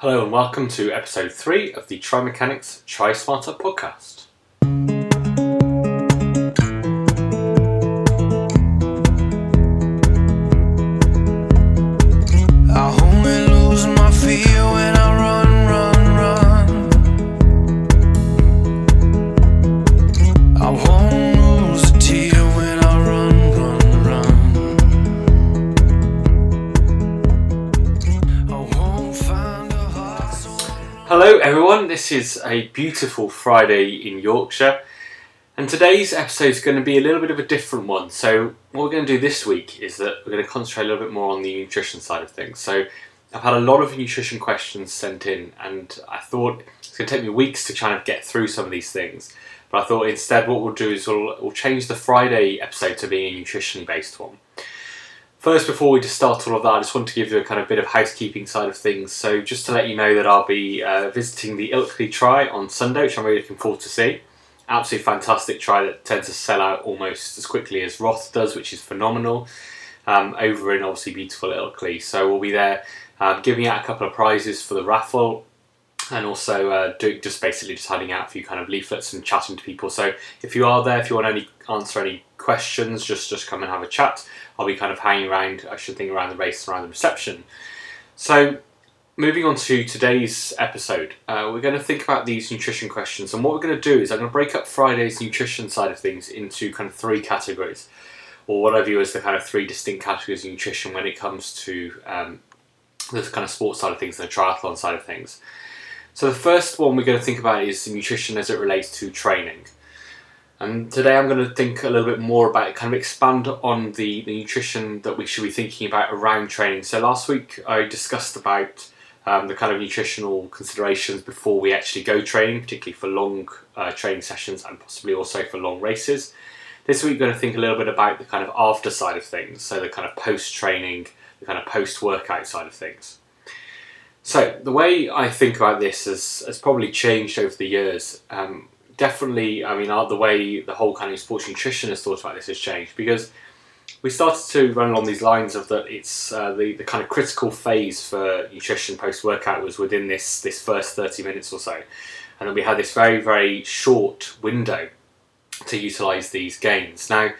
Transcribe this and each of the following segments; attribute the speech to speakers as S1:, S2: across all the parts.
S1: Hello and welcome to episode 3 of the Tri Mechanics Try Smarter podcast. Is a beautiful Friday in Yorkshire and today's episode is going to be a little bit of a different one. So, what we're going to do this week is that we're going to concentrate a little bit more on the nutrition side of things. So, I've had a lot of nutrition questions sent in and I thought it's going to take me weeks to kind of get through some of these things. But I thought instead what we'll do is we'll, we'll change the Friday episode to being a nutrition based one. First, before we just start all of that, I just want to give you a kind of bit of housekeeping side of things. So, just to let you know that I'll be uh, visiting the Ilkley Tri on Sunday, which I'm really looking forward to see. Absolutely fantastic try that tends to sell out almost as quickly as Roth does, which is phenomenal. Um, over in obviously beautiful Ilkley, so we'll be there um, giving out a couple of prizes for the raffle, and also uh, doing just basically just handing out a few kind of leaflets and chatting to people. So if you are there, if you want any answer any questions, just just come and have a chat. I'll be kind of hanging around. I should think around the race, around the reception. So moving on to today's episode, uh, we're going to think about these nutrition questions, and what we're going to do is I'm going to break up Friday's nutrition side of things into kind of three categories, or what I view as the kind of three distinct categories of nutrition when it comes to um, the kind of sports side of things and the triathlon side of things. So the first one we're going to think about is nutrition as it relates to training. And today I'm going to think a little bit more about kind of expand on the, the nutrition that we should be thinking about around training. So last week I discussed about um, the kind of nutritional considerations before we actually go training, particularly for long uh, training sessions and possibly also for long races. This week we're going to think a little bit about the kind of after side of things, so the kind of post training, the kind of post workout side of things. So the way I think about this has, has probably changed over the years. Um, definitely, I mean, the way the whole kind of sports nutrition has thought about this has changed because we started to run along these lines of that it's uh, the, the kind of critical phase for nutrition post workout was within this this first 30 minutes or so and then we had this very very short window to utilize these gains now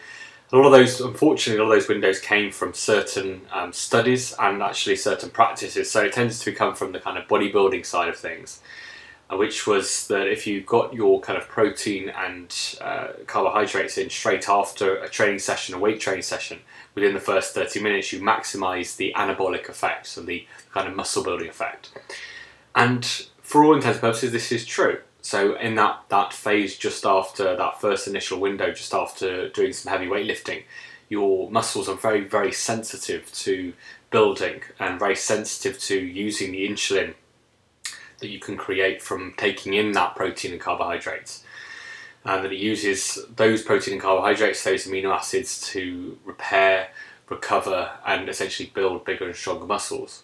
S1: a lot of those unfortunately a lot of those windows came from certain um, studies and actually certain practices so it tends to come from the kind of bodybuilding side of things uh, which was that if you got your kind of protein and uh, carbohydrates in straight after a training session, a weight training session, within the first 30 minutes, you maximize the anabolic effect, so the kind of muscle building effect. And for all intents and purposes, this is true. So in that, that phase just after that first initial window, just after doing some heavy weightlifting, your muscles are very, very sensitive to building and very sensitive to using the insulin that you can create from taking in that protein and carbohydrates. And that it uses those protein and carbohydrates, those amino acids, to repair, recover, and essentially build bigger and stronger muscles.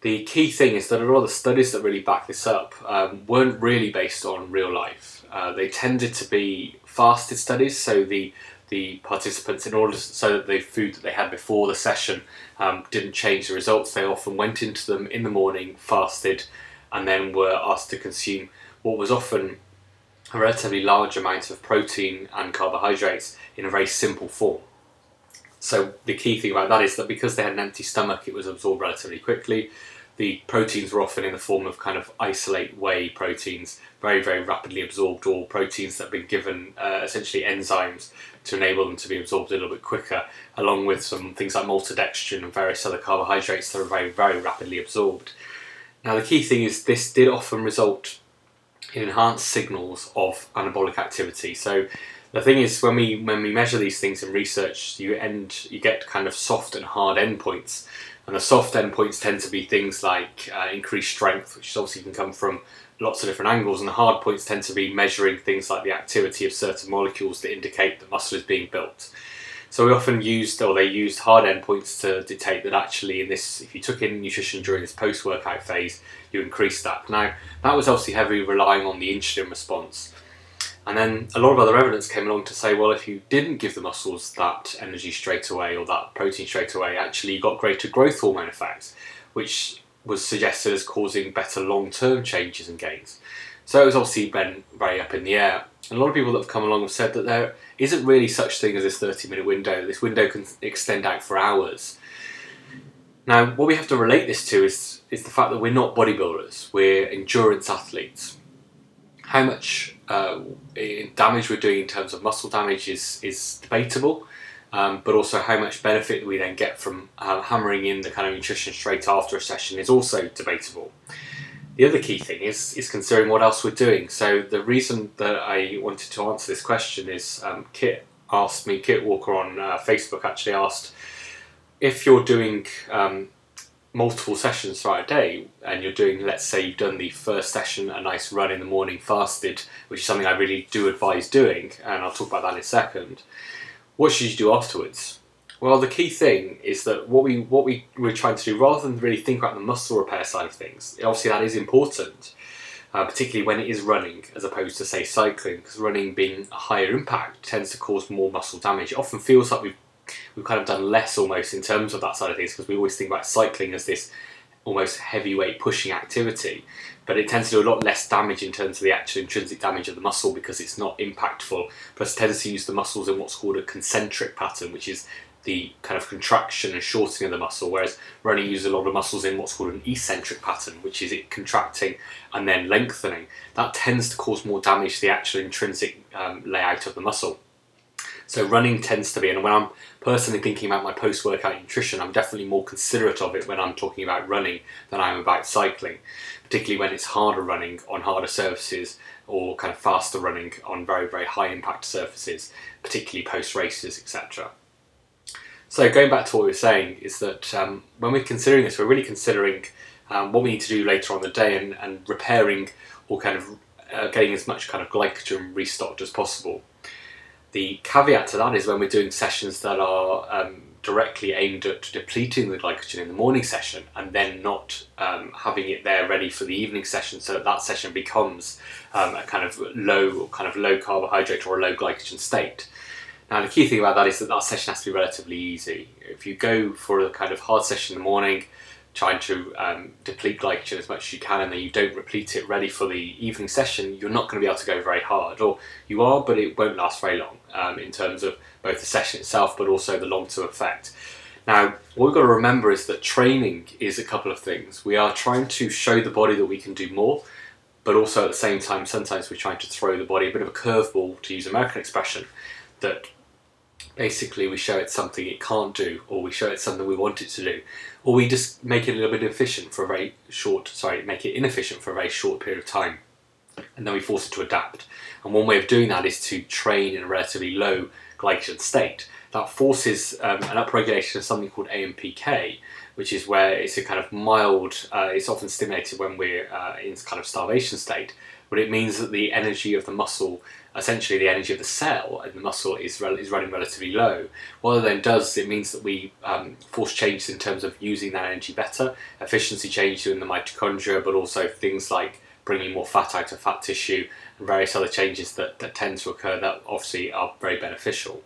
S1: The key thing is that a lot of the studies that really back this up um, weren't really based on real life. Uh, they tended to be fasted studies, so the the participants, in order so that the food that they had before the session um, didn't change the results, they often went into them in the morning, fasted, and then were asked to consume what was often a relatively large amount of protein and carbohydrates in a very simple form. So the key thing about that is that because they had an empty stomach, it was absorbed relatively quickly. The proteins were often in the form of kind of isolate whey proteins, very very rapidly absorbed, or proteins that have been given uh, essentially enzymes to enable them to be absorbed a little bit quicker, along with some things like maltodextrin and various other carbohydrates that are very very rapidly absorbed. Now, the key thing is this did often result in enhanced signals of anabolic activity. So, the thing is, when we when we measure these things in research, you end you get kind of soft and hard endpoints, and the soft endpoints tend to be things like uh, increased strength, which obviously can come from lots of different angles, and the hard points tend to be measuring things like the activity of certain molecules that indicate that muscle is being built. So we often used, or they used hard endpoints to dictate that actually in this, if you took in nutrition during this post-workout phase, you increased that. Now, that was obviously heavily relying on the insulin response. And then a lot of other evidence came along to say, well, if you didn't give the muscles that energy straight away or that protein straight away, actually you got greater growth hormone effects, which was suggested as causing better long term changes and gains. So it was obviously been very up in the air. And a lot of people that have come along have said that there isn't really such thing as this 30 minute window. This window can extend out for hours. Now, what we have to relate this to is, is the fact that we're not bodybuilders, we're endurance athletes. How much uh, damage we're doing in terms of muscle damage is, is debatable, um, but also how much benefit we then get from uh, hammering in the kind of nutrition straight after a session is also debatable. The other key thing is is considering what else we're doing. So the reason that I wanted to answer this question is um, Kit asked me, Kit Walker on uh, Facebook actually asked if you're doing um, multiple sessions throughout a day and you're doing, let's say you've done the first session, a nice run in the morning fasted, which is something I really do advise doing, and I'll talk about that in a second. What should you do afterwards? Well, the key thing is that what we what we we're trying to do, rather than really think about the muscle repair side of things, obviously that is important, uh, particularly when it is running, as opposed to say cycling, because running being a higher impact tends to cause more muscle damage. It often feels like we've we've kind of done less almost in terms of that side of things because we always think about cycling as this almost heavyweight pushing activity, but it tends to do a lot less damage in terms of the actual intrinsic damage of the muscle because it's not impactful. Plus, it tends to use the muscles in what's called a concentric pattern, which is the kind of contraction and shortening of the muscle, whereas running uses a lot of muscles in what's called an eccentric pattern, which is it contracting and then lengthening. That tends to cause more damage to the actual intrinsic um, layout of the muscle. So running tends to be, and when I'm personally thinking about my post-workout nutrition, I'm definitely more considerate of it when I'm talking about running than I am about cycling, particularly when it's harder running on harder surfaces or kind of faster running on very, very high impact surfaces, particularly post races, etc. So going back to what we were saying is that um, when we're considering this, we're really considering um, what we need to do later on the day and, and repairing or kind of uh, getting as much kind of glycogen restocked as possible. The caveat to that is when we're doing sessions that are um, directly aimed at depleting the glycogen in the morning session and then not um, having it there ready for the evening session so that that session becomes um, a kind of low kind of low carbohydrate or a low glycogen state. Now the key thing about that is that that session has to be relatively easy. If you go for a kind of hard session in the morning, trying to um, deplete glycogen as much as you can and then you don't replete it ready for the evening session, you're not going to be able to go very hard. Or you are, but it won't last very long um, in terms of both the session itself but also the long term effect. Now, what we've got to remember is that training is a couple of things. We are trying to show the body that we can do more, but also at the same time, sometimes we're trying to throw the body a bit of a curveball, to use American expression, that basically we show it something it can't do, or we show it something we want it to do, or we just make it a little bit efficient for a very short, sorry, make it inefficient for a very short period of time, and then we force it to adapt. And one way of doing that is to train in a relatively low glycogen state. That forces um, an upregulation of something called AMPK, which is where it's a kind of mild, uh, it's often stimulated when we're uh, in kind of starvation state, but it means that the energy of the muscle essentially the energy of the cell and the muscle is, is running relatively low. What it then does, it means that we um, force changes in terms of using that energy better, efficiency changes in the mitochondria, but also things like bringing more fat out of fat tissue and various other changes that, that tend to occur that obviously are very beneficial.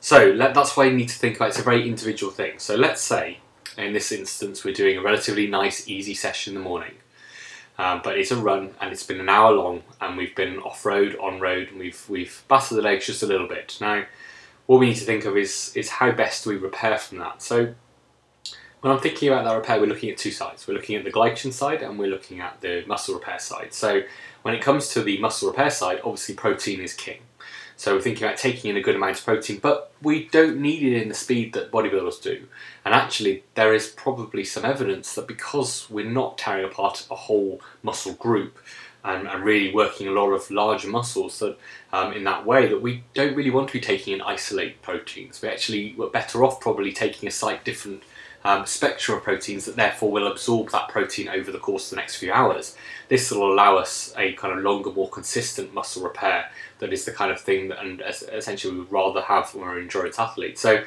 S1: So let, that's why you need to think about it's a very individual thing. So let's say in this instance we're doing a relatively nice easy session in the morning um, but it's a run and it's been an hour long and we've been off road, on road, and we've we've battered the legs just a little bit. Now, what we need to think of is is how best do we repair from that. So, when I'm thinking about that repair, we're looking at two sides. We're looking at the glycogen side and we're looking at the muscle repair side. So, when it comes to the muscle repair side, obviously protein is king. So we're thinking about taking in a good amount of protein, but we don't need it in the speed that bodybuilders do. And actually, there is probably some evidence that because we're not tearing apart a whole muscle group and, and really working a lot of large muscles, that um, in that way, that we don't really want to be taking in isolate proteins. We actually we're better off probably taking a slight different um, spectrum of proteins that therefore will absorb that protein over the course of the next few hours. This will allow us a kind of longer, more consistent muscle repair that is the kind of thing that, and essentially we would rather have when we're endurance athletes. So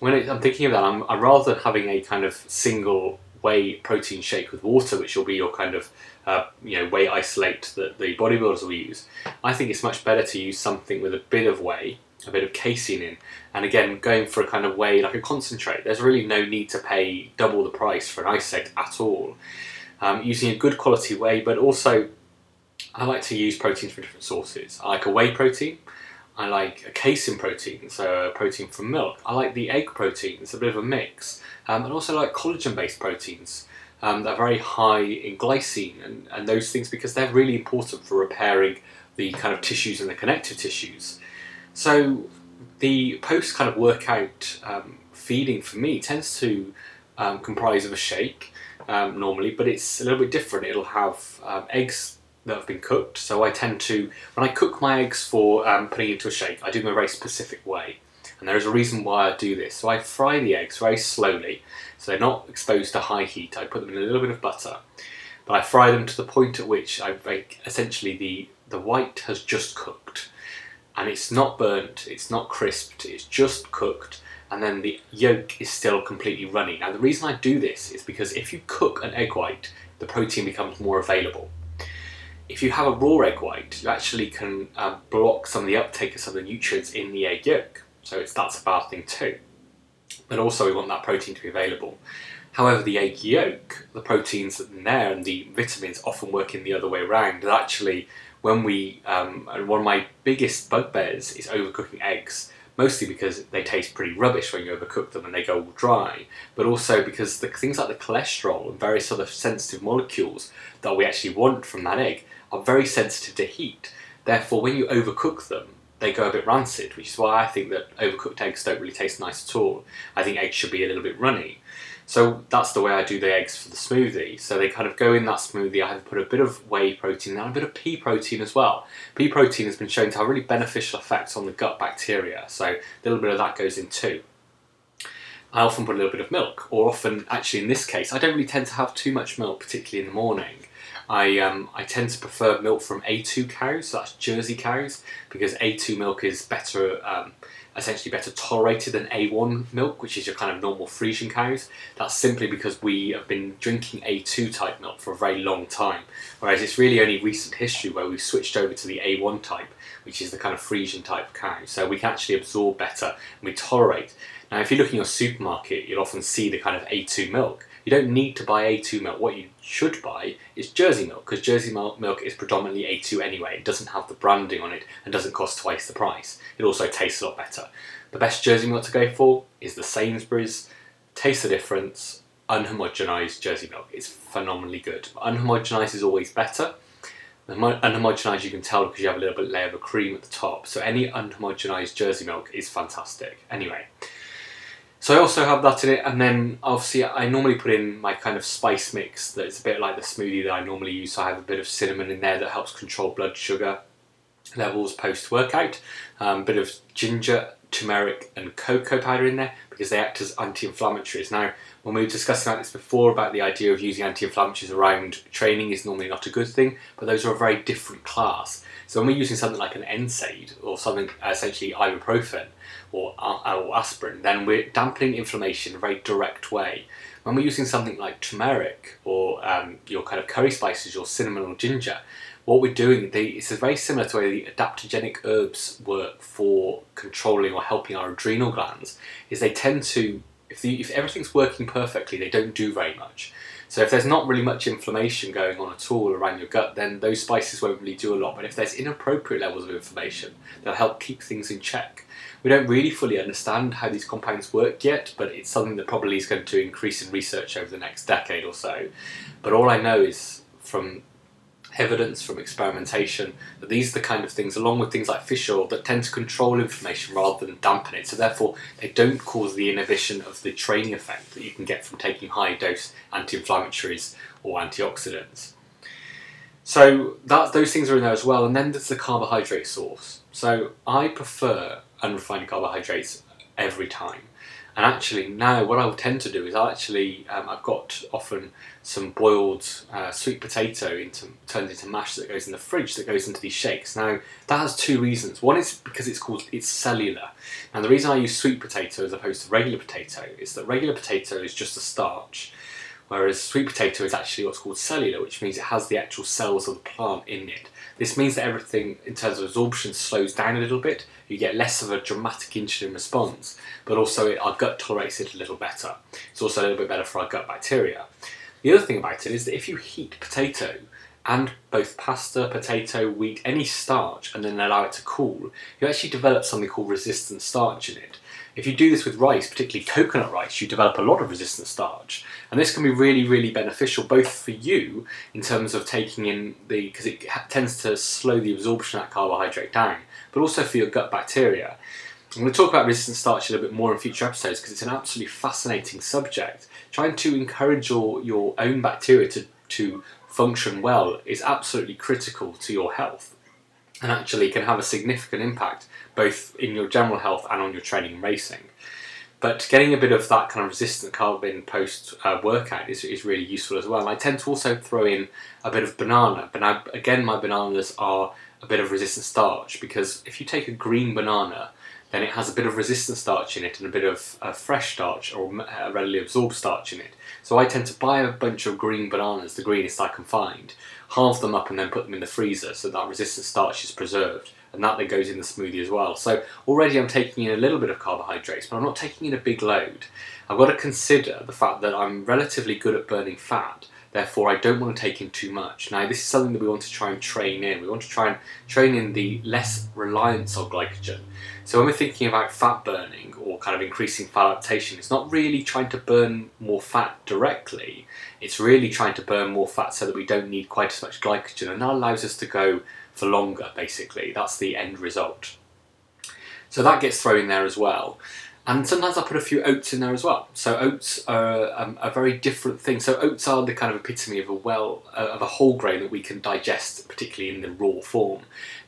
S1: when it, I'm thinking of that, I'm, I'm rather having a kind of single whey protein shake with water, which will be your kind of uh, you know whey isolate that the bodybuilders will use. I think it's much better to use something with a bit of whey a bit of casein in. And again, going for a kind of whey like a concentrate, there's really no need to pay double the price for an egg at all. Um, using a good quality whey, but also I like to use proteins from different sources. I like a whey protein. I like a casein protein, so a protein from milk. I like the egg protein, it's a bit of a mix. Um, and also like collagen based proteins um, that are very high in glycine and, and those things because they're really important for repairing the kind of tissues and the connective tissues. So the post kind of workout um, feeding for me tends to um, comprise of a shake um, normally, but it's a little bit different. It'll have um, eggs that have been cooked. So I tend to, when I cook my eggs for um, putting into a shake, I do them a very specific way. And there is a reason why I do this. So I fry the eggs very slowly, so they're not exposed to high heat. I put them in a little bit of butter, but I fry them to the point at which I make essentially the the white has just cooked, and it's not burnt, it's not crisped, it's just cooked, and then the yolk is still completely runny. Now the reason I do this is because if you cook an egg white, the protein becomes more available if you have a raw egg white, you actually can uh, block some of the uptake of some of the nutrients in the egg yolk. So it's, that's a bad thing too. But also, we want that protein to be available. However, the egg yolk, the proteins that are there and the vitamins often work in the other way around. And actually, when we, um, and one of my biggest bugbears is overcooking eggs, mostly because they taste pretty rubbish when you overcook them and they go all dry, but also because the things like the cholesterol and various other sensitive molecules that we actually want from that egg are very sensitive to heat. Therefore, when you overcook them, they go a bit rancid, which is why I think that overcooked eggs don't really taste nice at all. I think eggs should be a little bit runny. So that's the way I do the eggs for the smoothie. So they kind of go in that smoothie. I have put a bit of whey protein and a bit of pea protein as well. Pea protein has been shown to have really beneficial effects on the gut bacteria. So a little bit of that goes in too. I often put a little bit of milk, or often, actually, in this case, I don't really tend to have too much milk, particularly in the morning. I um, I tend to prefer milk from A2 cows, so that's Jersey cows, because A2 milk is better, um, essentially better tolerated than A1 milk, which is your kind of normal Friesian cows. That's simply because we have been drinking A2 type milk for a very long time, whereas it's really only recent history where we've switched over to the A1 type, which is the kind of Friesian type cow. So we can actually absorb better and we tolerate. Now, if you look in your supermarket, you'll often see the kind of A2 milk you don't need to buy A2 milk. What you should buy is Jersey milk because Jersey milk is predominantly A2 anyway. It doesn't have the branding on it and doesn't cost twice the price. It also tastes a lot better. The best Jersey milk to go for is the Sainsbury's. Taste the difference. Unhomogenized Jersey milk. It's phenomenally good. But unhomogenized is always better. The unhomogenized you can tell because you have a little bit layer of cream at the top. So any unhomogenized Jersey milk is fantastic. Anyway, so I also have that in it, and then obviously I normally put in my kind of spice mix that's a bit like the smoothie that I normally use. So I have a bit of cinnamon in there that helps control blood sugar levels post workout. A um, bit of ginger, turmeric, and cocoa powder in there because they act as anti-inflammatories. Now, when we were discussing about this before about the idea of using anti-inflammatories around training is normally not a good thing, but those are a very different class. So when we're using something like an NSAID or something essentially ibuprofen, or, or aspirin, then we're dampening inflammation in a very direct way. When we're using something like turmeric or um, your kind of curry spices, your cinnamon or ginger, what we're doing, they, it's very similar to the way the adaptogenic herbs work for controlling or helping our adrenal glands, is they tend to, if, the, if everything's working perfectly, they don't do very much. So if there's not really much inflammation going on at all around your gut, then those spices won't really do a lot. But if there's inappropriate levels of inflammation, they'll help keep things in check. We don't really fully understand how these compounds work yet, but it's something that probably is going to increase in research over the next decade or so. But all I know is from evidence from experimentation that these are the kind of things, along with things like fish oil, that tend to control inflammation rather than dampen it. So therefore, they don't cause the inhibition of the training effect that you can get from taking high dose anti-inflammatories or antioxidants. So that those things are in there as well, and then there's the carbohydrate source. So I prefer unrefined carbohydrates every time. And actually, now what I will tend to do is I actually um, I've got often some boiled uh, sweet potato into turned into mash that goes in the fridge that goes into these shakes. Now that has two reasons. One is because it's called it's cellular. And the reason I use sweet potato as opposed to regular potato is that regular potato is just a starch, whereas sweet potato is actually what's called cellular, which means it has the actual cells of the plant in it This means that everything in terms of absorption slows down a little bit. You get less of a dramatic insulin response, but also it, our gut tolerates it a little better. It's also a little bit better for our gut bacteria. The other thing about it is that if you heat potato and both pasta, potato, wheat, any starch, and then allow it to cool, you actually develop something called resistant starch in it. If you do this with rice, particularly coconut rice, you develop a lot of resistant starch. And this can be really, really beneficial both for you in terms of taking in the, because it tends to slow the absorption of that carbohydrate down, but also for your gut bacteria. I'm going to talk about resistant starch a little bit more in future episodes because it's an absolutely fascinating subject. Trying to encourage your, your own bacteria to, to function well is absolutely critical to your health and actually can have a significant impact both in your general health and on your training and racing. But getting a bit of that kind of resistant carb in post uh, workout is, is really useful as well. I tend to also throw in a bit of banana. But now, again, my bananas are a bit of resistant starch because if you take a green banana, then it has a bit of resistant starch in it and a bit of uh, fresh starch or uh, readily absorbed starch in it. So I tend to buy a bunch of green bananas, the greenest I can find, halve them up and then put them in the freezer so that resistant starch is preserved and that then goes in the smoothie as well. So already I'm taking in a little bit of carbohydrates, but I'm not taking in a big load. I've got to consider the fact that I'm relatively good at burning fat, therefore I don't want to take in too much. Now this is something that we want to try and train in. We want to try and train in the less reliance on glycogen. So when we're thinking about fat burning or kind of increasing fat adaptation, it's not really trying to burn more fat directly. It's really trying to burn more fat so that we don't need quite as much glycogen, and that allows us to go for longer. Basically, that's the end result. So that gets thrown in there as well. And sometimes I put a few oats in there as well. So oats are um, a very different thing. So oats are the kind of epitome of a well uh, of a whole grain that we can digest, particularly in the raw form.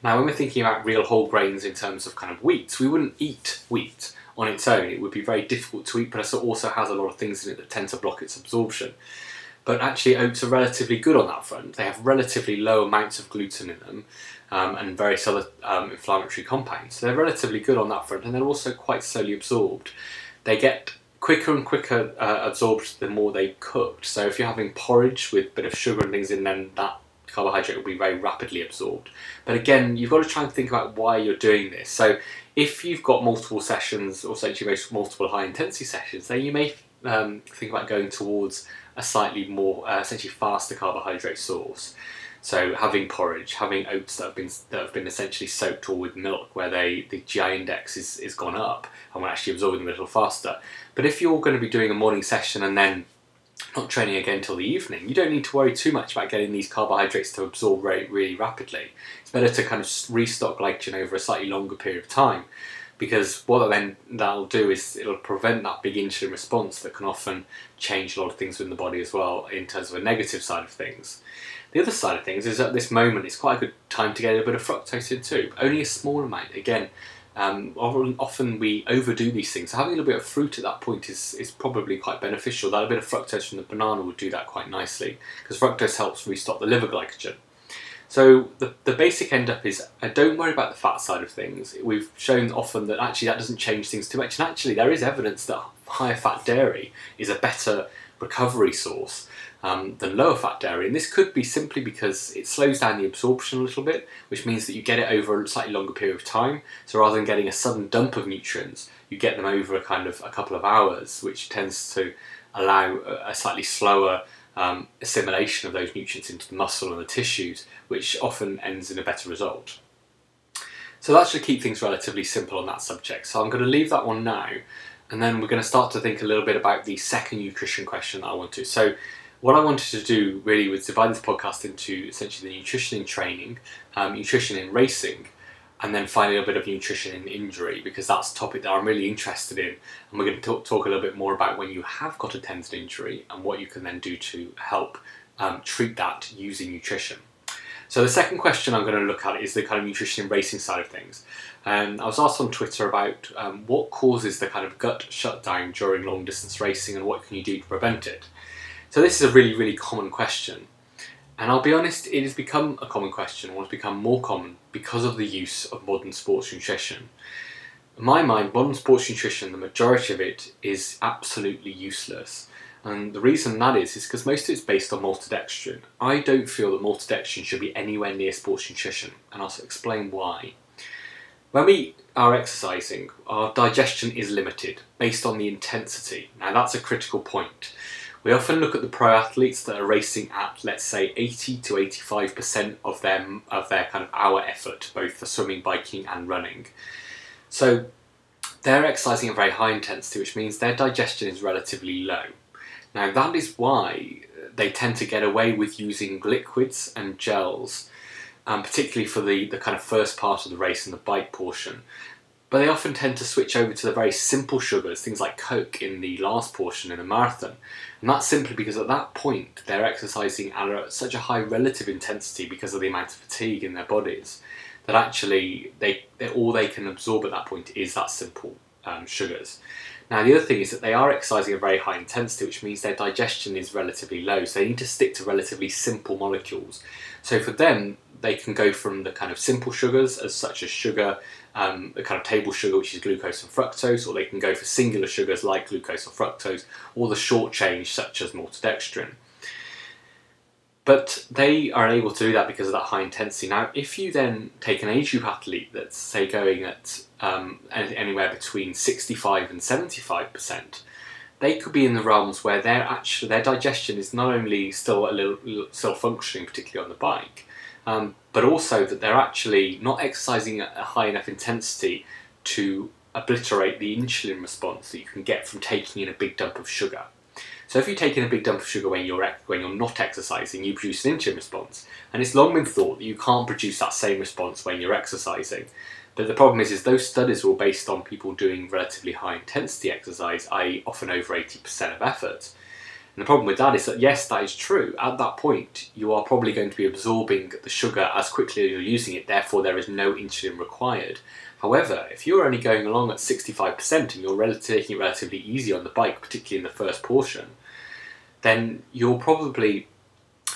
S1: Now, when we're thinking about real whole grains in terms of kind of wheat, we wouldn't eat wheat on its own. It would be very difficult to eat, but it also has a lot of things in it that tend to block its absorption. But actually, oats are relatively good on that front. They have relatively low amounts of gluten in them um, and various other um, inflammatory compounds. So they're relatively good on that front, and they're also quite slowly absorbed. They get quicker and quicker uh, absorbed the more they cooked. So if you're having porridge with a bit of sugar and things in, then that carbohydrate will be very rapidly absorbed. But again, you've got to try and think about why you're doing this. So if you've got multiple sessions, or essentially multiple high intensity sessions, then you may um, think about going towards a slightly more, uh, essentially faster carbohydrate source. So having porridge, having oats that have been that have been essentially soaked all with milk, where they the GI index is, is gone up and we're actually absorbing them a little faster. But if you're going to be doing a morning session and then not training again until the evening, you don't need to worry too much about getting these carbohydrates to absorb really, really rapidly. It's better to kind of restock glycogen over a slightly longer period of time because what then that'll do is it'll prevent that big insulin response that can often change a lot of things within the body as well in terms of a negative side of things. The other side of things is at this moment it's quite a good time to get a bit of fructose in too. Only a small amount. Again, um, often we overdo these things. So having a little bit of fruit at that point is, is probably quite beneficial. That a bit of fructose from the banana would do that quite nicely because fructose helps restock the liver glycogen. So the, the basic end up is uh, don't worry about the fat side of things. We've shown often that actually that doesn't change things too much, and actually there is evidence that higher fat dairy is a better recovery source um, than lower fat dairy, and this could be simply because it slows down the absorption a little bit, which means that you get it over a slightly longer period of time. So rather than getting a sudden dump of nutrients, you get them over a kind of a couple of hours, which tends to allow a slightly slower um, assimilation of those nutrients into the muscle and the tissues, which often ends in a better result. So that should keep things relatively simple on that subject. So I'm going to leave that one now, and then we're going to start to think a little bit about the second nutrition question that I want to. So what I wanted to do really was divide this podcast into essentially the nutrition in training, um, nutrition in racing, and then finally a bit of nutrition in injury because that's a topic that I'm really interested in. And we're going to talk, talk a little bit more about when you have got a tendon injury and what you can then do to help um, treat that using nutrition. So the second question I'm going to look at is the kind of nutrition in racing side of things. Um, I was asked on Twitter about um, what causes the kind of gut shutdown during long distance racing and what can you do to prevent it. So this is a really, really common question. And I'll be honest, it has become a common question, or has become more common because of the use of modern sports nutrition. In my mind, modern sports nutrition, the majority of it is absolutely useless. And the reason that is, is because most of it's based on maltodextrin. I don't feel that maltodextrin should be anywhere near sports nutrition, and I'll explain why. When we are exercising, our digestion is limited based on the intensity. Now, that's a critical point. We often look at the pro athletes that are racing at, let's say, 80 to 85% of their, of their kind of hour effort, both for swimming, biking, and running. So, they're exercising at very high intensity, which means their digestion is relatively low. Now, that is why they tend to get away with using liquids and gels, um, particularly for the, the kind of first part of the race and the bike portion. But they often tend to switch over to the very simple sugars, things like Coke in the last portion in a marathon. And that's simply because at that point they're exercising at such a high relative intensity because of the amount of fatigue in their bodies that actually they, all they can absorb at that point is that simple um, sugars. Now, the other thing is that they are exercising at very high intensity, which means their digestion is relatively low, so they need to stick to relatively simple molecules. So, for them, they can go from the kind of simple sugars, as such as sugar, um, the kind of table sugar, which is glucose and fructose, or they can go for singular sugars like glucose or fructose, or the short chain, such as maltodextrin. But they are unable to do that because of that high intensity. Now, if you then take an age group athlete that's, say, going at um, anywhere between 65 and 75%, they could be in the realms where their actually their digestion is not only still a little still functioning, particularly on the bike, um, but also that they're actually not exercising at a high enough intensity to obliterate the insulin response that you can get from taking in a big dump of sugar. So if you take in a big dump of sugar when you're when you're not exercising, you produce an insulin response, and it's long been thought that you can't produce that same response when you're exercising. But the problem is, is those studies were based on people doing relatively high intensity exercise, i.e., often over 80% of effort. And the problem with that is that yes, that is true. At that point, you are probably going to be absorbing the sugar as quickly as you're using it, therefore, there is no insulin required. However, if you're only going along at 65% and you're taking it relatively easy on the bike, particularly in the first portion, then you're probably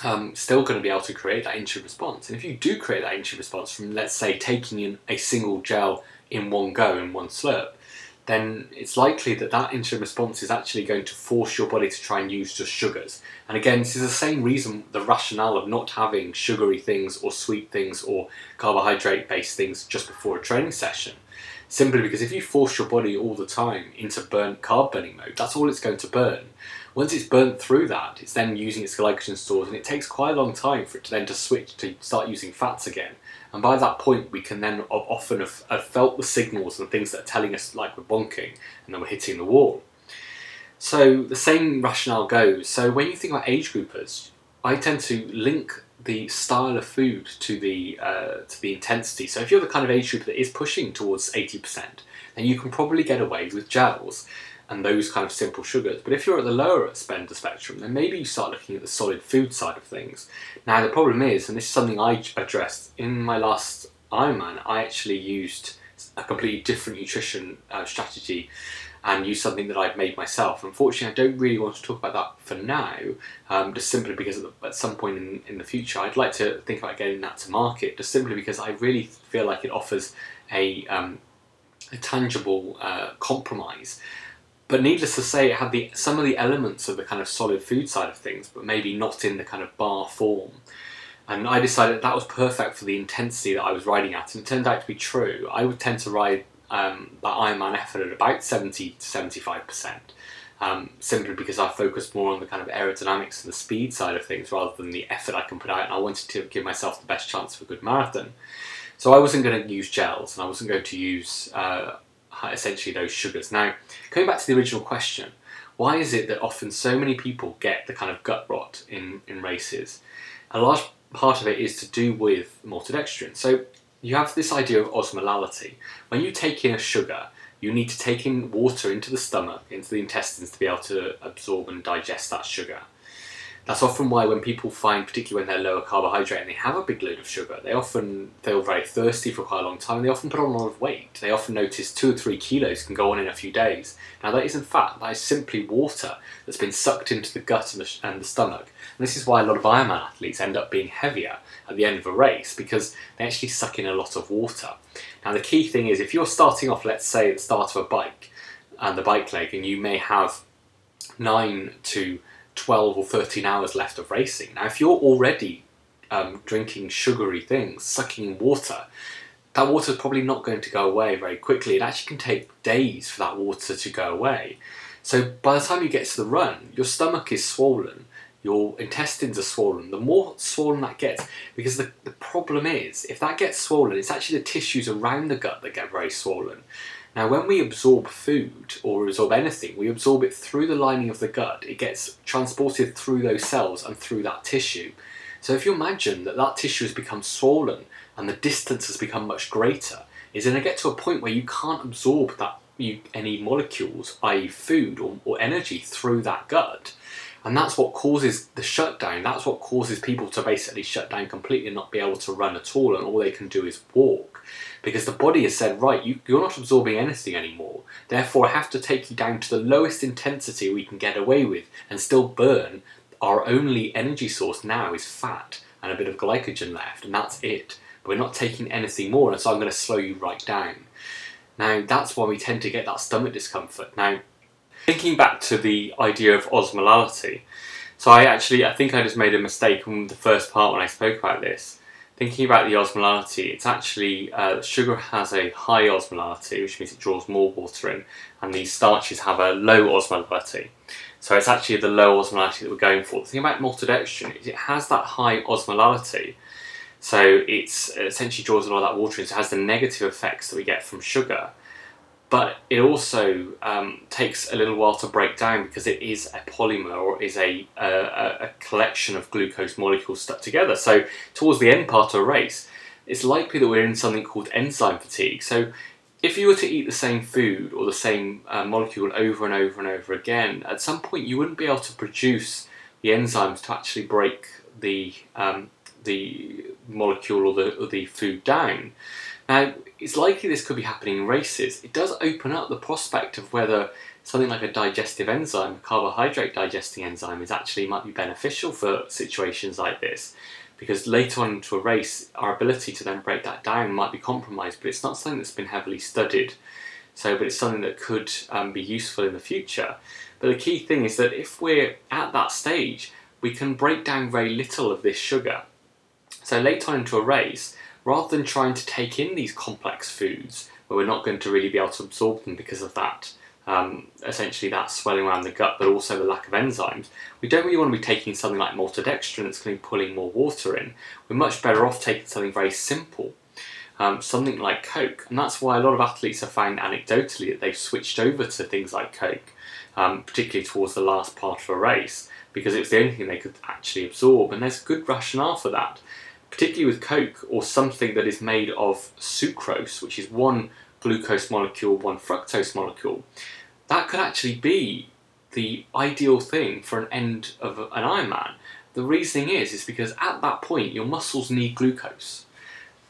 S1: um, still going to be able to create that insulin response. And if you do create that insulin response from, let's say, taking in a single gel in one go, in one slurp, then it's likely that that insulin response is actually going to force your body to try and use just sugars. And again, this is the same reason, the rationale of not having sugary things or sweet things or carbohydrate based things just before a training session. Simply because if you force your body all the time into burn carb burning mode, that's all it's going to burn. Once it's burnt through that, it's then using its glycogen stores, and it takes quite a long time for it to then to switch to start using fats again. And by that point, we can then often have, have felt the signals and things that are telling us like we're bonking, and then we're hitting the wall. So the same rationale goes. So when you think about age groupers, I tend to link the style of food to the uh, to the intensity. So if you're the kind of age group that is pushing towards eighty percent, then you can probably get away with gels and those kind of simple sugars. But if you're at the lower spend of the spectrum, then maybe you start looking at the solid food side of things. Now, the problem is, and this is something I addressed in my last Ironman, I actually used a completely different nutrition uh, strategy and used something that I've made myself. Unfortunately, I don't really want to talk about that for now, um, just simply because at some point in, in the future, I'd like to think about getting that to market, just simply because I really feel like it offers a, um, a tangible uh, compromise but needless to say, it had the some of the elements of the kind of solid food side of things, but maybe not in the kind of bar form. And I decided that was perfect for the intensity that I was riding at, and it turned out to be true. I would tend to ride um, that Ironman effort at about 70 to 75%, um, simply because I focused more on the kind of aerodynamics and the speed side of things rather than the effort I can put out, and I wanted to give myself the best chance for a good marathon. So I wasn't going to use gels, and I wasn't going to use uh, Uh, essentially those sugars. Now, coming back to the original question, why is it that often so many people get the kind of gut rot in, in races? A large part of it is to do with maltodextrin. So you have this idea of osmolality. When you take in a sugar, you need to take in water into the stomach, into the intestines to be able to absorb and digest that sugar. That's often why when people find, particularly when they're lower carbohydrate and they have a big load of sugar, they often feel very thirsty for quite a long time. They often put on a lot of weight. They often notice two or three kilos can go on in a few days. Now that isn't fat, that is simply water that's been sucked into the gut and the, and the stomach. And this is why a lot of Ironman athletes end up being heavier at the end of a race because they actually suck in a lot of water. Now the key thing is if you're starting off, let's say at the start of a bike and the bike leg, and you may have nine to 12 or 13 hours left of racing. Now, if you're already um, drinking sugary things, sucking water, that water is probably not going to go away very quickly. It actually can take days for that water to go away. So by the time you get to the run, your stomach is swollen, your intestines are swollen. The more swollen that gets, because the, the problem is, if that gets swollen, it's actually the tissues around the gut that get very swollen. Now, when we absorb food or absorb anything, we absorb it through the lining of the gut. It gets transported through those cells and through that tissue. So, if you imagine that that tissue has become swollen and the distance has become much greater, is going to get to a point where you can't absorb that you, any molecules, i.e., food or, or energy, through that gut. And that's what causes the shutdown. That's what causes people to basically shut down completely and not be able to run at all, and all they can do is walk. Because the body has said, right, you, you're not absorbing anything anymore. Therefore, I have to take you down to the lowest intensity we can get away with and still burn. Our only energy source now is fat and a bit of glycogen left, and that's it. We're not taking anything more, and so I'm going to slow you right down. Now, that's why we tend to get that stomach discomfort. Now, Thinking back to the idea of osmolality, so I actually I think I just made a mistake on the first part when I spoke about this. Thinking about the osmolality, it's actually uh, sugar has a high osmolality, which means it draws more water in, and these starches have a low osmolality. So it's actually the low osmolality that we're going for. The thing about maltodextrin is it has that high osmolality, so it's it essentially draws a lot of that water in. So it has the negative effects that we get from sugar but it also um, takes a little while to break down because it is a polymer or is a, a, a, collection of glucose molecules stuck together. So, towards the end part of a race, it's likely that we're in something called enzyme fatigue. So, if you were to eat the same food or the same uh, molecule over and over and over again, at some point you wouldn't be able to produce the enzymes to actually break the um, the molecule or the, or the food down. Now, it's likely this could be happening in races. It does open up the prospect of whether something like a digestive enzyme, a carbohydrate digesting enzyme, is actually might be beneficial for situations like this. Because later on into a race, our ability to then break that down might be compromised, but it's not something that's been heavily studied. So, but it's something that could um, be useful in the future. But the key thing is that if we're at that stage, we can break down very little of this sugar. So, later on into a race, rather than trying to take in these complex foods where we're not going to really be able to absorb them because of that, um, essentially that swelling around the gut, but also the lack of enzymes, we don't really want to be taking something like maltodextrin that's going to be pulling more water in. We're much better off taking something very simple. Um, something like Coke, and that's why a lot of athletes have found anecdotally that they've switched over to things like Coke, um, particularly towards the last part of a race, because it was the only thing they could actually absorb, and there's good rationale for that particularly with Coke or something that is made of sucrose, which is one glucose molecule, one fructose molecule, that could actually be the ideal thing for an end of an Ironman. The reasoning is is because at that point your muscles need glucose.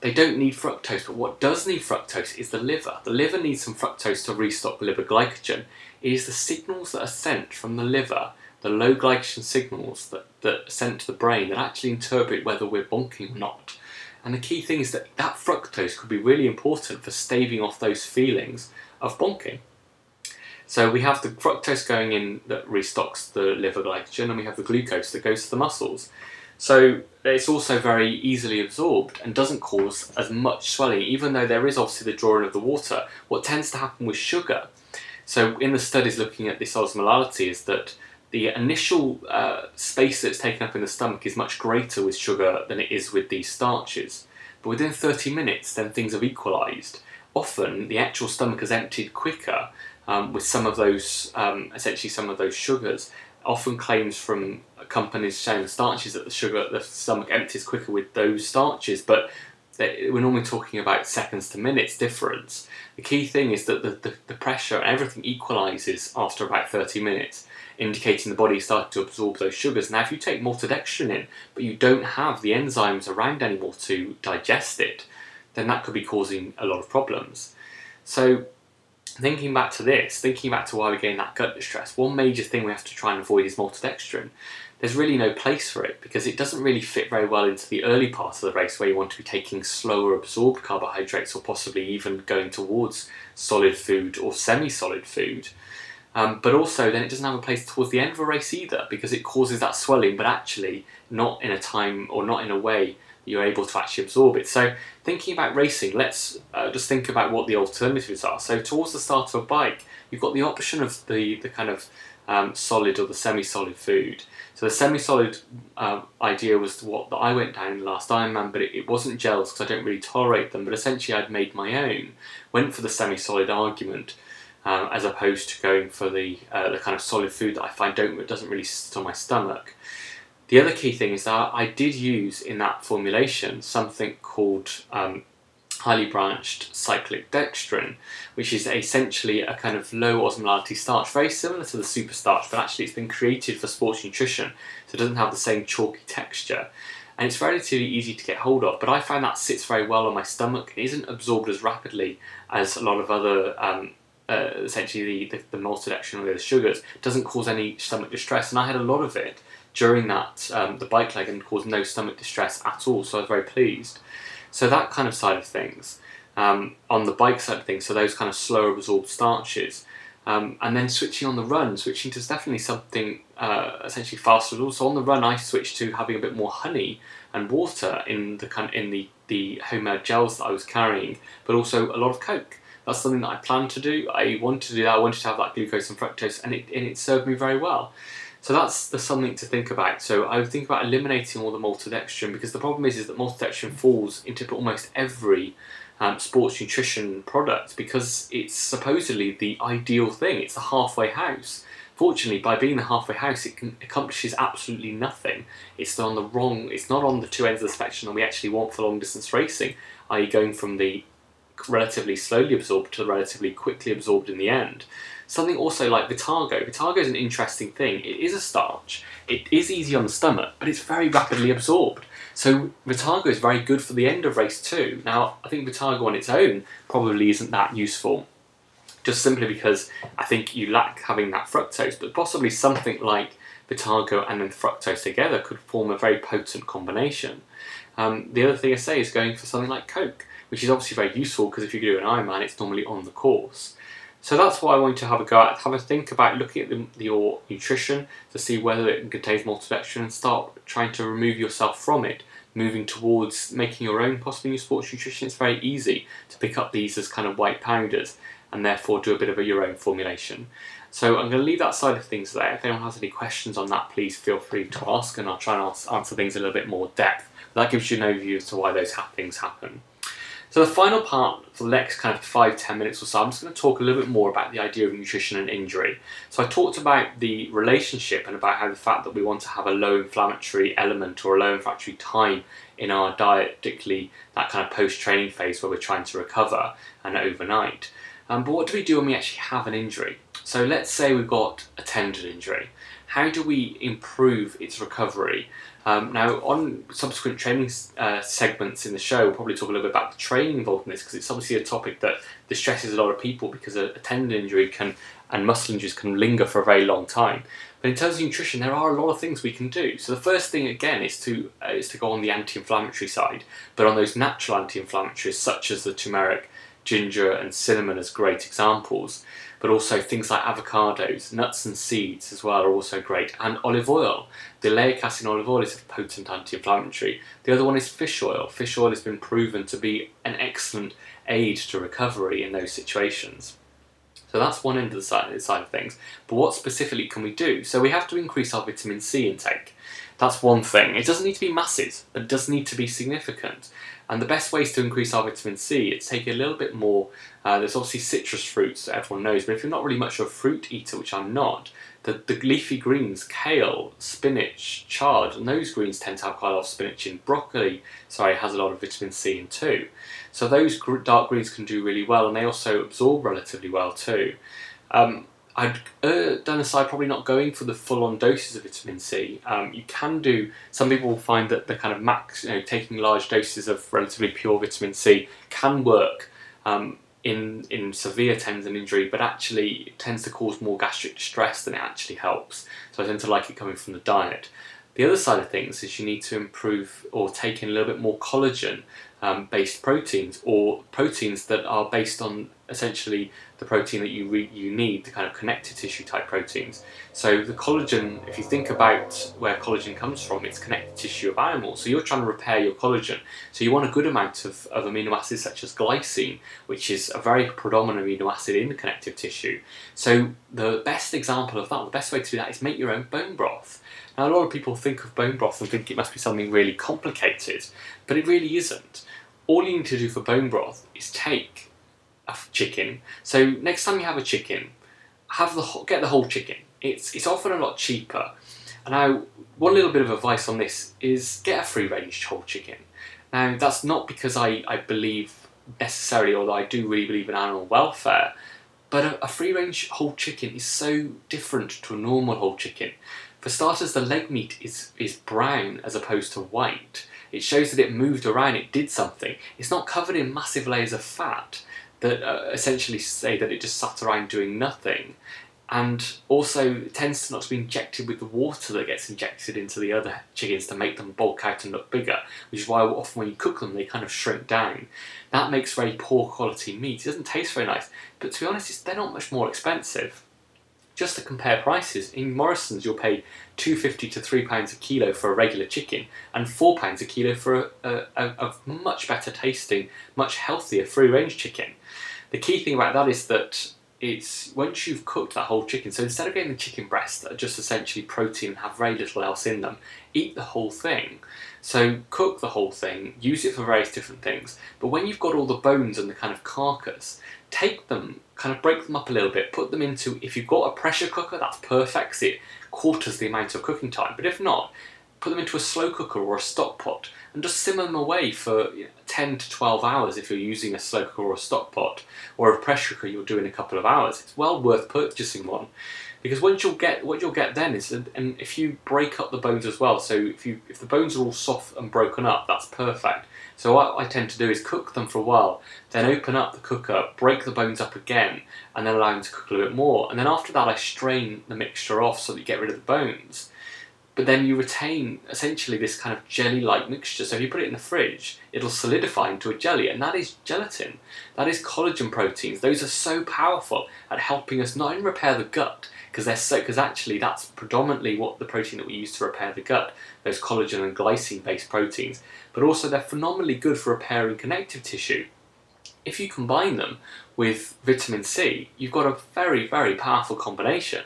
S1: They don't need fructose, but what does need fructose is the liver. The liver needs some fructose to restock liver glycogen. It is the signals that are sent from the liver the low glycogen signals that, that are sent to the brain that actually interpret whether we're bonking or not. And the key thing is that that fructose could be really important for staving off those feelings of bonking. So we have the fructose going in that restocks the liver glycogen, and we have the glucose that goes to the muscles. So it's also very easily absorbed and doesn't cause as much swelling, even though there is obviously the drawing of the water. What tends to happen with sugar, so in the studies looking at this osmolality, is that the initial uh, space that's taken up in the stomach is much greater with sugar than it is with these starches. But within 30 minutes, then things have equalised. Often, the actual stomach has emptied quicker um, with some of those, um, essentially some of those sugars. Often claims from companies the starches that the sugar, the stomach empties quicker with those starches, but we're normally talking about seconds to minutes difference. The key thing is that the, the, the pressure everything equalises after about 30 minutes indicating the body started to absorb those sugars. Now, if you take maltodextrin in, but you don't have the enzymes around anymore to digest it, then that could be causing a lot of problems. So, thinking back to this, thinking back to why we're getting that gut distress, one major thing we have to try and avoid is maltodextrin. There's really no place for it because it doesn't really fit very well into the early part of the race where you want to be taking slower absorbed carbohydrates or possibly even going towards solid food or semi solid food. Um, but also, then it doesn't have a place towards the end of a race either because it causes that swelling, but actually not in a time or not in a way you're able to actually absorb it. So, thinking about racing, let's uh, just think about what the alternatives are. So, towards the start of a bike, you've got the option of the, the kind of um, solid or the semi-solid food. So the semi-solid um, idea was what that I went down in the last Ironman, but it, it wasn't gels because I don't really tolerate them. But essentially, I'd made my own. Went for the semi-solid argument. Um, as opposed to going for the uh, the kind of solid food that I find don't doesn't really sit on my stomach. The other key thing is that I did use in that formulation something called um, highly branched cyclic dextrin, which is essentially a kind of low osmolality starch, very similar to the super starch, but actually it's been created for sports nutrition, so it doesn't have the same chalky texture. And it's relatively easy to get hold of, but I find that sits very well on my stomach and isn't absorbed as rapidly as a lot of other um, uh, essentially the, the, the maltodextrin or the sugars doesn't cause any stomach distress. And I had a lot of it during that um, the bike leg and caused no stomach distress at all. So I was very pleased. So that kind of side of things um, on the bike side of things so those kind of slower absorbed starches um, and then switching on the run switching to definitely something uh, essentially faster. Also on the run I switched to having a bit more honey and water in the kind in the the homemade gels that I was carrying but also a lot of coke that's something that I planned to do. I wanted to do that. I wanted to have that glucose and fructose, and it, and it served me very well. So that's the something to think about. So I would think about eliminating all the maltodextrin because the problem is, is that maltodextrin falls into almost every um, sports nutrition product because it's supposedly the ideal thing. It's the halfway house. Fortunately, by being the halfway house, it can, accomplishes absolutely nothing. It's on the wrong. It's not on the two ends of the spectrum that we actually want for long distance racing, i.e., going from the relatively slowly absorbed to relatively quickly absorbed in the end. Something also like Vitargo. Vitargo is an interesting thing. It is a starch. It is easy on the stomach, but it's very rapidly absorbed. So Vitargo is very good for the end of race two. Now, I think Vitargo on its own probably isn't that useful, just simply because I think you lack having that fructose, but possibly something like Vitargo and then fructose together could form a very potent combination. Um, the other thing I say is going for something like Coke which is obviously very useful because if you do an Ironman, it's normally on the course. So that's what I want you to have a go at. Have a think about looking at the, your nutrition to see whether it contains maltodextrin and start trying to remove yourself from it, moving towards making your own possibly new sports nutrition. It's very easy to pick up these as kind of white powders and therefore do a bit of a, your own formulation. So I'm going to leave that side of things there. If anyone has any questions on that, please feel free to ask and I'll try and answer things a little bit more depth. That gives you an overview as to why those things happen. So the final part for the next kind of five, ten minutes or so, I'm just going to talk a little bit more about the idea of nutrition and injury. So I talked about the relationship and about how the fact that we want to have a low inflammatory element or a low inflammatory time in our diet, particularly that kind of post-training phase where we're trying to recover and overnight. Um, but what do we do when we actually have an injury? So let's say we've got a tendon injury. How do we improve its recovery? Um, now, on subsequent training uh, segments in the show, we'll probably talk a little bit about the training involved in this because it's obviously a topic that distresses a lot of people because a, a, tendon injury can and muscle injuries can linger for a very long time. But in terms of nutrition, there are a lot of things we can do. So the first thing again is to uh, is to go on the anti-inflammatory side, but on those natural anti-inflammatories such as the turmeric, ginger, and cinnamon as great examples but also things like avocados, nuts and seeds as well are also great, and olive oil. The oleic acid in olive oil is a potent anti-inflammatory. The other one is fish oil. Fish oil has been proven to be an excellent aid to recovery in those situations. So that's one end of the side, of things. But what specifically can we do? So we have to increase our vitamin C intake. That's one thing. It doesn't need to be massive, but it does need to be significant. And the best ways to increase our vitamin C is take a little bit more. Uh, there's obviously citrus fruits that everyone knows, but if you're not really much of a fruit eater, which I'm not, the, the leafy greens, kale, spinach, chard, and those greens tend to have quite a lot of spinach in. Broccoli, sorry, has a lot of vitamin C in too. So those dark greens can do really well, and they also absorb relatively well too. Um, I'd uh, done aside probably not going for the full on doses of vitamin C. Um, you can do, some people will find that the kind of max, you know, taking large doses of relatively pure vitamin C can work um, in, in severe tendon injury, but actually tends to cause more gastric distress than it actually helps. So I tend to like it coming from the diet. The other side of things is you need to improve or take in a little bit more collagen um, based proteins or proteins that are based on essentially the protein that you re- you need, the kind of connective tissue type proteins. So the collagen, if you think about where collagen comes from, it's connective tissue of animals. So you're trying to repair your collagen. So you want a good amount of, of amino acids such as glycine, which is a very predominant amino acid in connective tissue. So the best example of that, the best way to do that is make your own bone broth. Now, a lot of people think of bone broth and think it must be something really complicated, but it really isn't. All you need to do for bone broth is take a chicken. So next time you have a chicken, have the get the whole chicken. It's it's often a lot cheaper. And now, one little bit of advice on this is get a free range whole chicken. Now, that's not because I, I believe necessarily, although I do really believe in animal welfare, but a, a free range whole chicken is so different to a normal whole chicken. For starters, the leg meat is, is brown as opposed to white. It shows that it moved around, it did something. It's not covered in massive layers of fat that uh, essentially say that it just sat around doing nothing. And also, tends to not to be injected with the water that gets injected into the other chickens to make them bulk out and look bigger, which is why often when you cook them, they kind of shrink down. That makes very poor quality meat. It doesn't taste very nice, but to be honest, they're not much more expensive just to compare prices, in Morrisons you'll pay two fifty to three pounds a kilo for a regular chicken, and four pounds a kilo for a, a, a much better tasting, much healthier free range chicken. The key thing about that is that it's once you've cooked that whole chicken. So instead of getting the chicken breasts that are just essentially protein and have very little else in them, eat the whole thing. So cook the whole thing, use it for various different things. But when you've got all the bones and the kind of carcass, take them, kind of break them up a little bit, put them into. If you've got a pressure cooker, that's perfect. it quarters the amount of cooking time. But if not, put them into a slow cooker or a stock pot and just simmer them away for you know, 10 to 12 hours if you're using a slow cooker or a stock pot or a pressure cooker you'll do in a couple of hours. It's well worth purchasing one because once you'll get what you'll get then is and if you break up the bones as well so if you if the bones are all soft and broken up that's perfect. So what I tend to do is cook them for a while then open up the cooker break the bones up again and then allow them to cook a little bit more. And then after that I strain the mixture off so that you get rid of the bones but then you retain essentially this kind of jelly like mixture. So if you put it in the fridge, it'll solidify into a jelly, and that is gelatin. That is collagen proteins. Those are so powerful at helping us not only repair the gut, because they're so because actually that's predominantly what the protein that we use to repair the gut, those collagen and glycine based proteins, but also they're phenomenally good for repairing connective tissue. If you combine them with vitamin C, you've got a very, very powerful combination.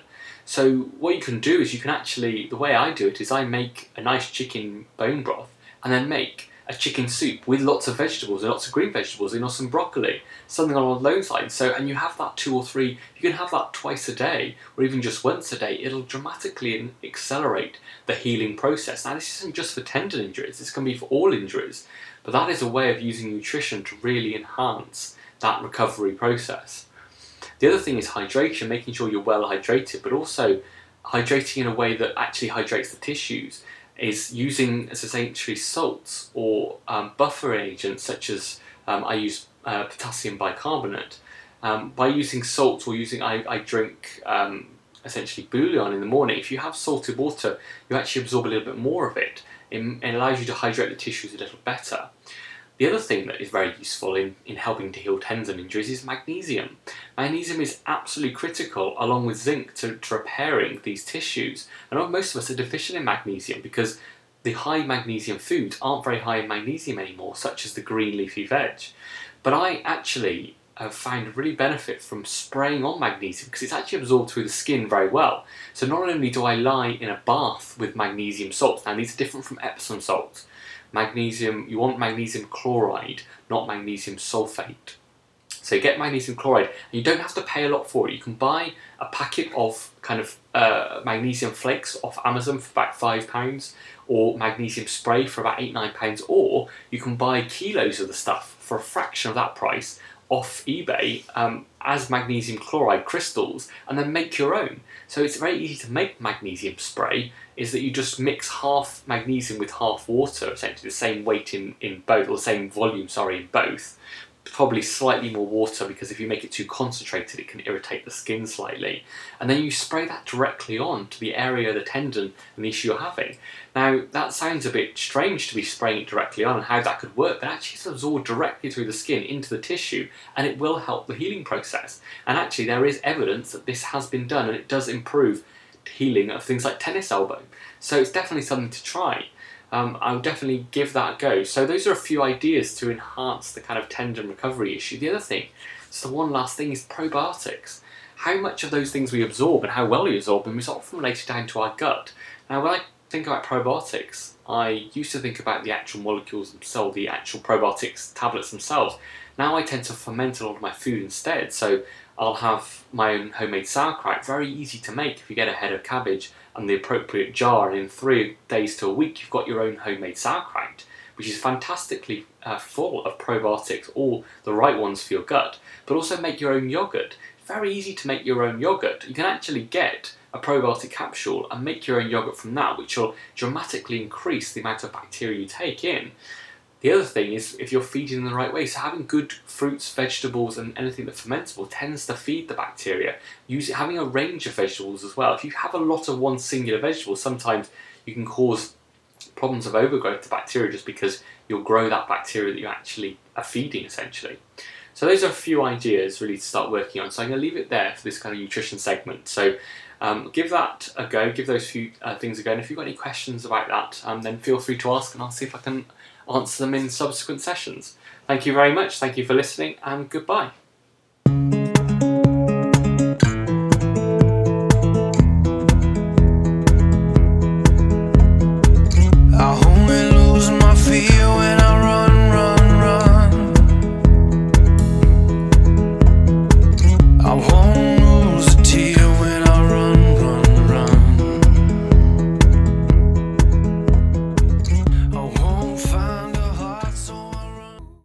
S1: So what you can do is you can actually the way I do it is I make a nice chicken bone broth and then make a chicken soup with lots of vegetables and lots of green vegetables and some broccoli, something along those lines. So and you have that two or three you can have that twice a day or even just once a day. It'll dramatically accelerate the healing process. Now this isn't just for tendon injuries, this can be for all injuries. But that is a way of using nutrition to really enhance that recovery process. The other thing is hydration, making sure you're well hydrated, but also hydrating in a way that actually hydrates the tissues is using essentially salts or um, agents such as um, I use uh, potassium bicarbonate. Um, by using salts or using, I, I drink um, essentially bouillon in the morning. If you have salted water, you actually absorb a little bit more of it. It, it allows you to hydrate the tissues a little better. The other thing that is very useful in, in helping to heal tendon injuries is magnesium. Magnesium is absolutely critical, along with zinc, to, to repairing these tissues. And most of us are deficient in magnesium because the high magnesium foods aren't very high in magnesium anymore, such as the green leafy veg. But I actually have found really benefit from spraying on magnesium because it's actually absorbed through the skin very well. So not only do I lie in a bath with magnesium salts, now these are different from Epsom salts. Magnesium, you want magnesium chloride, not magnesium sulfate. So you get magnesium chloride, and you don't have to pay a lot for it. You can buy a packet of kind of uh, magnesium flakes off Amazon for about five pounds, or magnesium spray for about eight nine pounds, or you can buy kilos of the stuff for a fraction of that price off eBay um, as magnesium chloride crystals, and then make your own. So it's very easy to make magnesium spray. Is that you just mix half magnesium with half water, essentially the same weight in, in both, or the same volume, sorry, in both probably slightly more water because if you make it too concentrated, it can irritate the skin slightly. And then you spray that directly on to the area of the tendon and the issue you're having. Now, that sounds a bit strange to be spraying it directly on and how that could work, but actually it's absorbed directly through the skin into the tissue and it will help the healing process. And actually, there is evidence that this has been done and it does improve healing of things like tennis elbow. So it's definitely something to try um, I'll definitely give that a go. So those are a few ideas to enhance the kind of tendon recovery issue. The other thing, so the one last thing is probiotics. How much of those things we absorb and how well we absorb them is often related down to our gut. Now, when I think about probiotics, I used to think about the actual molecules themselves, the actual probiotics tablets themselves. Now I tend to ferment a lot of my food instead. So I'll have my own homemade sauerkraut, very easy to make if you get a head of cabbage and the appropriate jar, and in three days to a week, you've got your own homemade sauerkraut, which is fantastically uh, full of probiotics, all the right ones for your gut, but also make your own yogurt. Very easy to make your own yogurt. You can actually get a probiotic capsule and make your own yogurt from that, which will dramatically increase the amount of bacteria you take in. The other thing is if you're feeding in the right way, so having good fruits, vegetables, and anything that's fermentable tends to feed the bacteria. Using having a range of vegetables as well. If you have a lot of one singular vegetable, sometimes you can cause problems of overgrowth to bacteria just because you'll grow that bacteria that you actually are feeding essentially. So those are a few ideas really to start working on. So I'm going to leave it there for this kind of nutrition segment. So um, give that a go, give those few uh, things a go. And if you've got any questions about that, um, then feel free to ask and I'll see if I can answer them in subsequent sessions. Thank you very much. Thank you for listening, and goodbye.